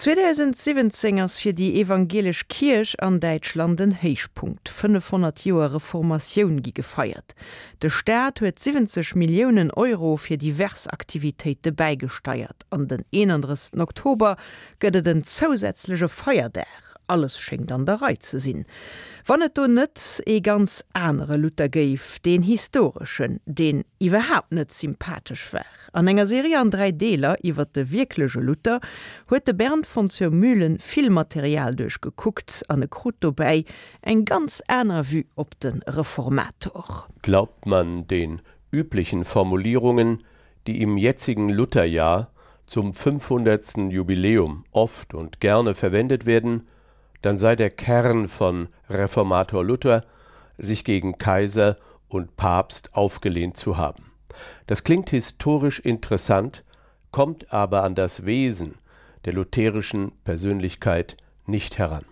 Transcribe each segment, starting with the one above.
2017ers fir die evangelisch Kirch an Deitschlanden Heichpunkt 500 Joer Reformatioun gi gefeiert. De Staat huet 70 Millionen Euro fir diversaktivitéite beigesteiert. An den 1. Oktober gëtt den zusätzliche Feuerdach alles schenkt an der Reize sinn. Wannet du net e ganz andere Luther geif, den historischen, den iwwerhaupt net sympathisch wär. An enger Serie an drei Deler iwwer de wirklichklege Luther huet de Bernd von zur Mühlen viel Material durchgeguckt an e Kruto bei eng ganz einer wie op den Reformator. Glaubt man den üblichen Formulierungen, die im jetzigen Lutherjahr zum 500. Jubiläum oft und gerne verwendet werden, dann sei der Kern von Reformator Luther, sich gegen Kaiser und Papst aufgelehnt zu haben. Das klingt historisch interessant, kommt aber an das Wesen der lutherischen Persönlichkeit nicht heran.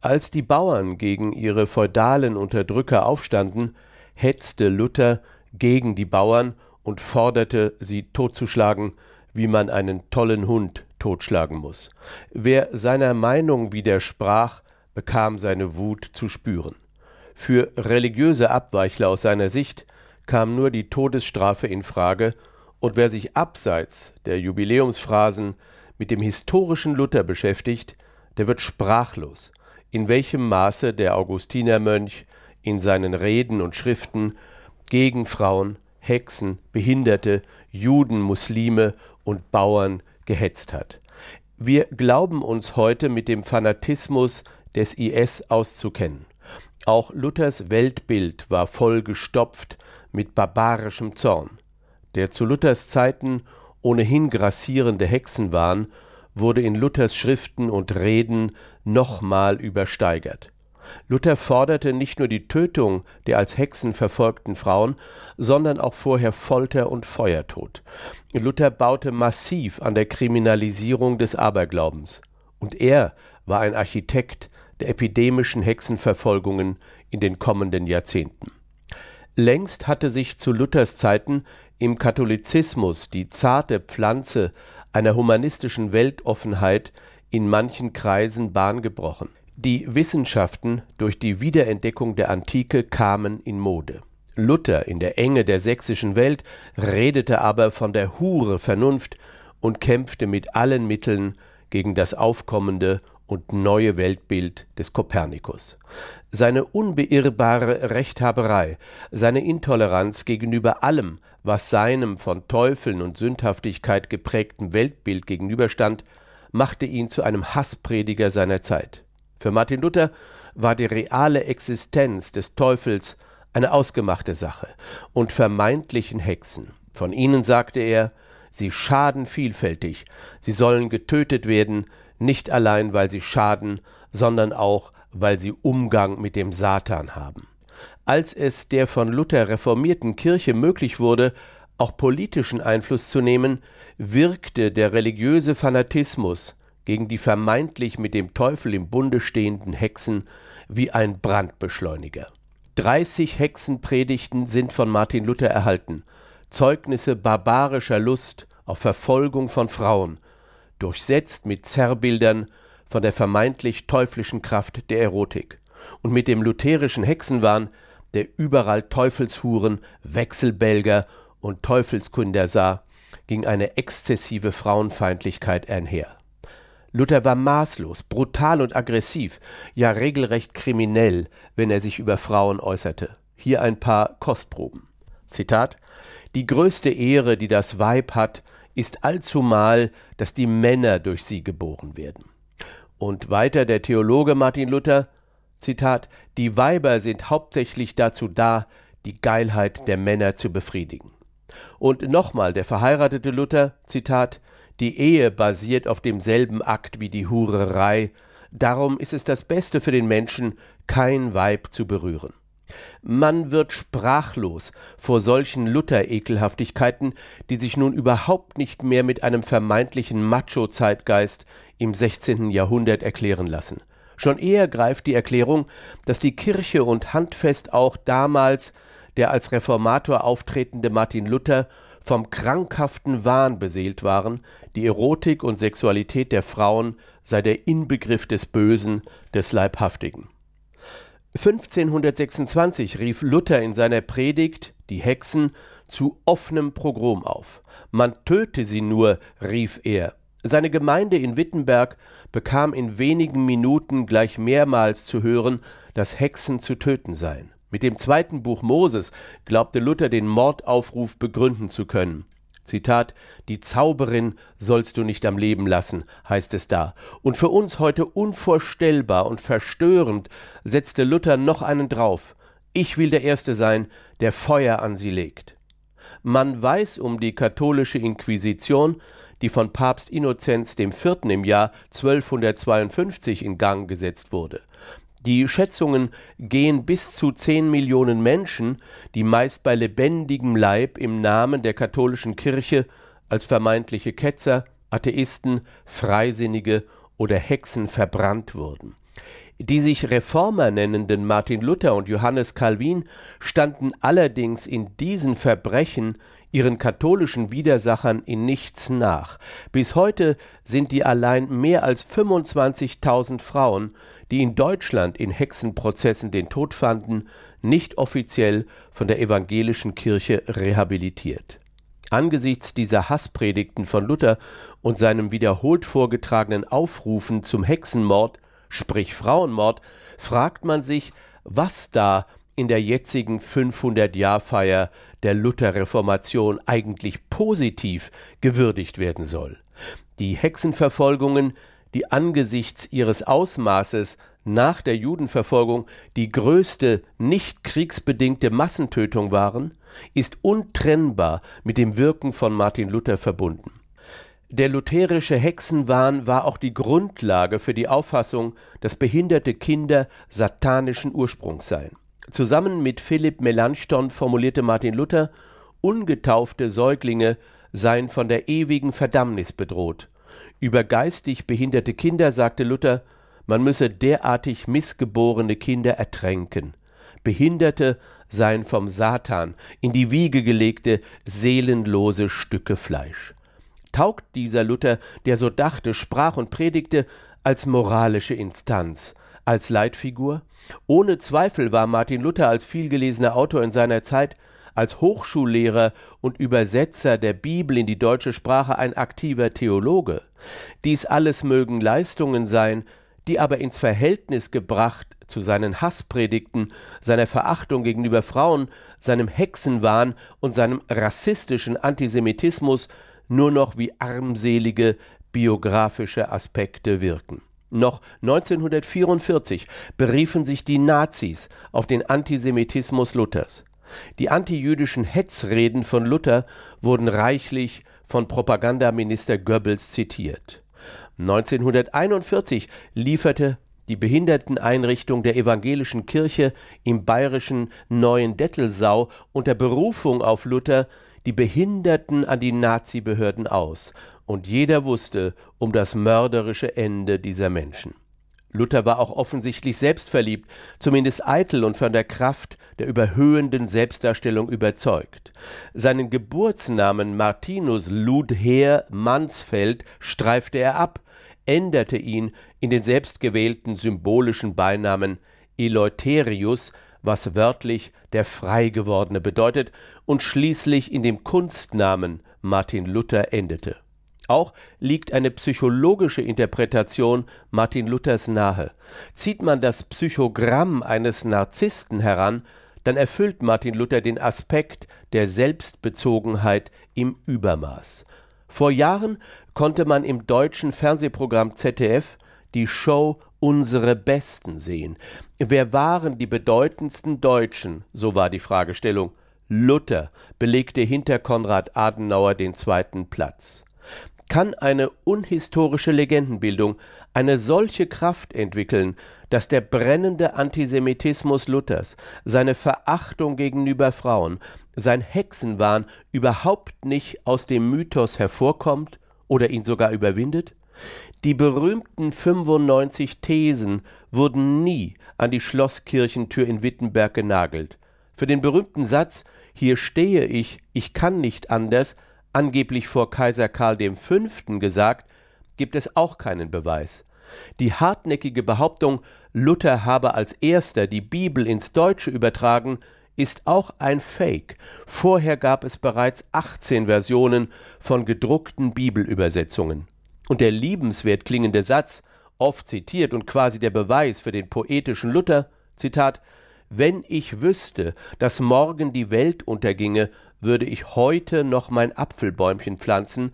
Als die Bauern gegen ihre feudalen Unterdrücker aufstanden, hetzte Luther gegen die Bauern und forderte, sie totzuschlagen, wie man einen tollen Hund totschlagen muss. Wer seiner Meinung widersprach, bekam seine Wut zu spüren. Für religiöse Abweichler aus seiner Sicht kam nur die Todesstrafe in Frage, und wer sich abseits der Jubiläumsphrasen mit dem historischen Luther beschäftigt, der wird sprachlos, in welchem Maße der Augustinermönch in seinen Reden und Schriften gegen Frauen, Hexen, Behinderte, Juden, Muslime und Bauern gehetzt hat. Wir glauben uns heute mit dem Fanatismus des IS auszukennen. Auch Luthers Weltbild war voll gestopft mit barbarischem Zorn. Der zu Luthers Zeiten ohnehin grassierende Hexenwahn wurde in Luthers Schriften und Reden nochmal übersteigert. Luther forderte nicht nur die Tötung der als Hexen verfolgten Frauen, sondern auch vorher Folter und Feuertod. Luther baute massiv an der Kriminalisierung des Aberglaubens. Und er war ein Architekt der epidemischen Hexenverfolgungen in den kommenden Jahrzehnten. Längst hatte sich zu Luthers Zeiten im Katholizismus die zarte Pflanze einer humanistischen Weltoffenheit in manchen Kreisen Bahn gebrochen. Die Wissenschaften durch die Wiederentdeckung der Antike kamen in Mode. Luther in der Enge der sächsischen Welt redete aber von der Hure Vernunft und kämpfte mit allen Mitteln gegen das aufkommende und neue Weltbild des Kopernikus. Seine unbeirrbare Rechthaberei, seine Intoleranz gegenüber allem, was seinem von Teufeln und Sündhaftigkeit geprägten Weltbild gegenüberstand, machte ihn zu einem Hassprediger seiner Zeit. Für Martin Luther war die reale Existenz des Teufels eine ausgemachte Sache und vermeintlichen Hexen. Von ihnen sagte er, sie schaden vielfältig, sie sollen getötet werden, nicht allein weil sie schaden, sondern auch weil sie Umgang mit dem Satan haben. Als es der von Luther reformierten Kirche möglich wurde, auch politischen Einfluss zu nehmen, wirkte der religiöse Fanatismus gegen die vermeintlich mit dem Teufel im Bunde stehenden Hexen wie ein Brandbeschleuniger. 30 Hexenpredigten sind von Martin Luther erhalten, Zeugnisse barbarischer Lust auf Verfolgung von Frauen, durchsetzt mit Zerrbildern von der vermeintlich teuflischen Kraft der Erotik und mit dem lutherischen Hexenwahn, der überall Teufelshuren, Wechselbälger und Teufelskunder sah, ging eine exzessive Frauenfeindlichkeit einher. Luther war maßlos, brutal und aggressiv, ja regelrecht kriminell, wenn er sich über Frauen äußerte. Hier ein paar Kostproben. Zitat Die größte Ehre, die das Weib hat, ist allzumal, dass die Männer durch sie geboren werden. Und weiter der Theologe Martin Luther Zitat Die Weiber sind hauptsächlich dazu da, die Geilheit der Männer zu befriedigen. Und nochmal der verheiratete Luther Zitat die Ehe basiert auf demselben Akt wie die Hurerei, darum ist es das Beste für den Menschen, kein Weib zu berühren. Man wird sprachlos vor solchen Luther-Ekelhaftigkeiten, die sich nun überhaupt nicht mehr mit einem vermeintlichen Macho-Zeitgeist im 16. Jahrhundert erklären lassen. Schon eher greift die Erklärung, dass die Kirche und handfest auch damals der als Reformator auftretende Martin Luther vom krankhaften Wahn beseelt waren, die Erotik und Sexualität der Frauen sei der Inbegriff des Bösen, des Leibhaftigen. 1526 rief Luther in seiner Predigt die Hexen zu offenem Pogrom auf. Man töte sie nur, rief er. Seine Gemeinde in Wittenberg bekam in wenigen Minuten gleich mehrmals zu hören, dass Hexen zu töten seien. Mit dem zweiten Buch Moses glaubte Luther den Mordaufruf begründen zu können. Zitat Die Zauberin sollst du nicht am Leben lassen, heißt es da. Und für uns heute unvorstellbar und verstörend setzte Luther noch einen drauf. Ich will der Erste sein, der Feuer an sie legt. Man weiß um die katholische Inquisition, die von Papst Innozenz IV. im Jahr 1252 in Gang gesetzt wurde. Die Schätzungen gehen bis zu zehn Millionen Menschen, die meist bei lebendigem Leib im Namen der katholischen Kirche als vermeintliche Ketzer, Atheisten, Freisinnige oder Hexen verbrannt wurden. Die sich Reformer nennenden Martin Luther und Johannes Calvin standen allerdings in diesen Verbrechen ihren katholischen Widersachern in nichts nach. Bis heute sind die allein mehr als 25.000 Frauen, die in Deutschland in Hexenprozessen den Tod fanden, nicht offiziell von der evangelischen Kirche rehabilitiert. Angesichts dieser Hasspredigten von Luther und seinem wiederholt vorgetragenen Aufrufen zum Hexenmord, sprich Frauenmord, fragt man sich, was da in der jetzigen 500-Jahr-Feier der Lutherreformation eigentlich positiv gewürdigt werden soll. Die Hexenverfolgungen, die angesichts ihres Ausmaßes nach der Judenverfolgung die größte nicht kriegsbedingte Massentötung waren, ist untrennbar mit dem Wirken von Martin Luther verbunden. Der lutherische Hexenwahn war auch die Grundlage für die Auffassung, dass behinderte Kinder satanischen Ursprungs seien. Zusammen mit Philipp Melanchthon formulierte Martin Luther, ungetaufte Säuglinge seien von der ewigen Verdammnis bedroht. Über geistig behinderte Kinder sagte Luther, man müsse derartig missgeborene Kinder ertränken. Behinderte seien vom Satan in die Wiege gelegte, seelenlose Stücke Fleisch. Taugt dieser Luther, der so dachte, sprach und predigte, als moralische Instanz, als Leitfigur? Ohne Zweifel war Martin Luther als vielgelesener Autor in seiner Zeit, als Hochschullehrer und Übersetzer der Bibel in die deutsche Sprache ein aktiver Theologe. Dies alles mögen Leistungen sein, die aber ins Verhältnis gebracht zu seinen Hasspredigten, seiner Verachtung gegenüber Frauen, seinem Hexenwahn und seinem rassistischen Antisemitismus nur noch wie armselige biografische Aspekte wirken. Noch 1944 beriefen sich die Nazis auf den Antisemitismus Luthers. Die antijüdischen Hetzreden von Luther wurden reichlich von Propagandaminister Goebbels zitiert. 1941 lieferte die Behinderteneinrichtung der evangelischen Kirche im bayerischen Neuen Dettelsau unter Berufung auf Luther die Behinderten an die Nazibehörden aus, und jeder wusste um das mörderische Ende dieser Menschen. Luther war auch offensichtlich selbstverliebt, zumindest eitel und von der Kraft der überhöhenden Selbstdarstellung überzeugt. Seinen Geburtsnamen Martinus Ludher Mansfeld streifte er ab, änderte ihn in den selbstgewählten symbolischen Beinamen Eleutherius, was wörtlich der Freigewordene bedeutet, und schließlich in dem Kunstnamen Martin Luther endete. Auch liegt eine psychologische Interpretation Martin Luthers nahe. Zieht man das Psychogramm eines Narzissten heran, dann erfüllt Martin Luther den Aspekt der Selbstbezogenheit im Übermaß. Vor Jahren konnte man im deutschen Fernsehprogramm ZDF die Show Unsere Besten sehen. Wer waren die bedeutendsten Deutschen? So war die Fragestellung. Luther belegte hinter Konrad Adenauer den zweiten Platz kann eine unhistorische Legendenbildung eine solche Kraft entwickeln, dass der brennende Antisemitismus Luthers, seine Verachtung gegenüber Frauen, sein Hexenwahn überhaupt nicht aus dem Mythos hervorkommt oder ihn sogar überwindet? Die berühmten 95 Thesen wurden nie an die Schlosskirchentür in Wittenberg genagelt. Für den berühmten Satz hier stehe ich, ich kann nicht anders, angeblich vor Kaiser Karl V. gesagt, gibt es auch keinen Beweis. Die hartnäckige Behauptung, Luther habe als erster die Bibel ins Deutsche übertragen, ist auch ein Fake. Vorher gab es bereits 18 Versionen von gedruckten Bibelübersetzungen. Und der liebenswert klingende Satz, oft zitiert und quasi der Beweis für den poetischen Luther, Zitat, wenn ich wüsste, dass morgen die Welt unterginge, würde ich heute noch mein Apfelbäumchen pflanzen,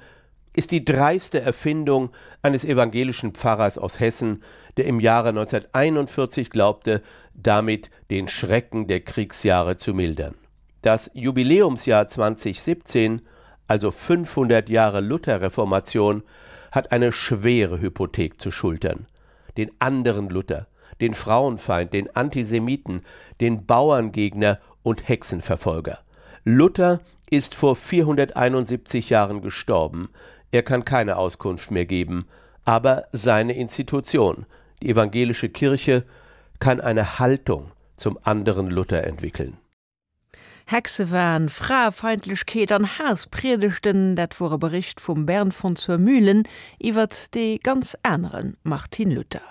ist die dreiste Erfindung eines evangelischen Pfarrers aus Hessen, der im Jahre 1941 glaubte, damit den Schrecken der Kriegsjahre zu mildern. Das Jubiläumsjahr 2017, also 500 Jahre Lutherreformation, hat eine schwere Hypothek zu schultern. Den anderen Luther, den Frauenfeind, den Antisemiten, den Bauerngegner und Hexenverfolger. Luther ist vor 471 Jahren gestorben, er kann keine Auskunft mehr geben, aber seine Institution, die evangelische Kirche, kann eine Haltung zum anderen Luther entwickeln. Hexe waren frafeindlichkeit an Has predigchten, dat vor Bericht vom Bern von zur Mühlen, iwwer de ganz anderen Martin Luther.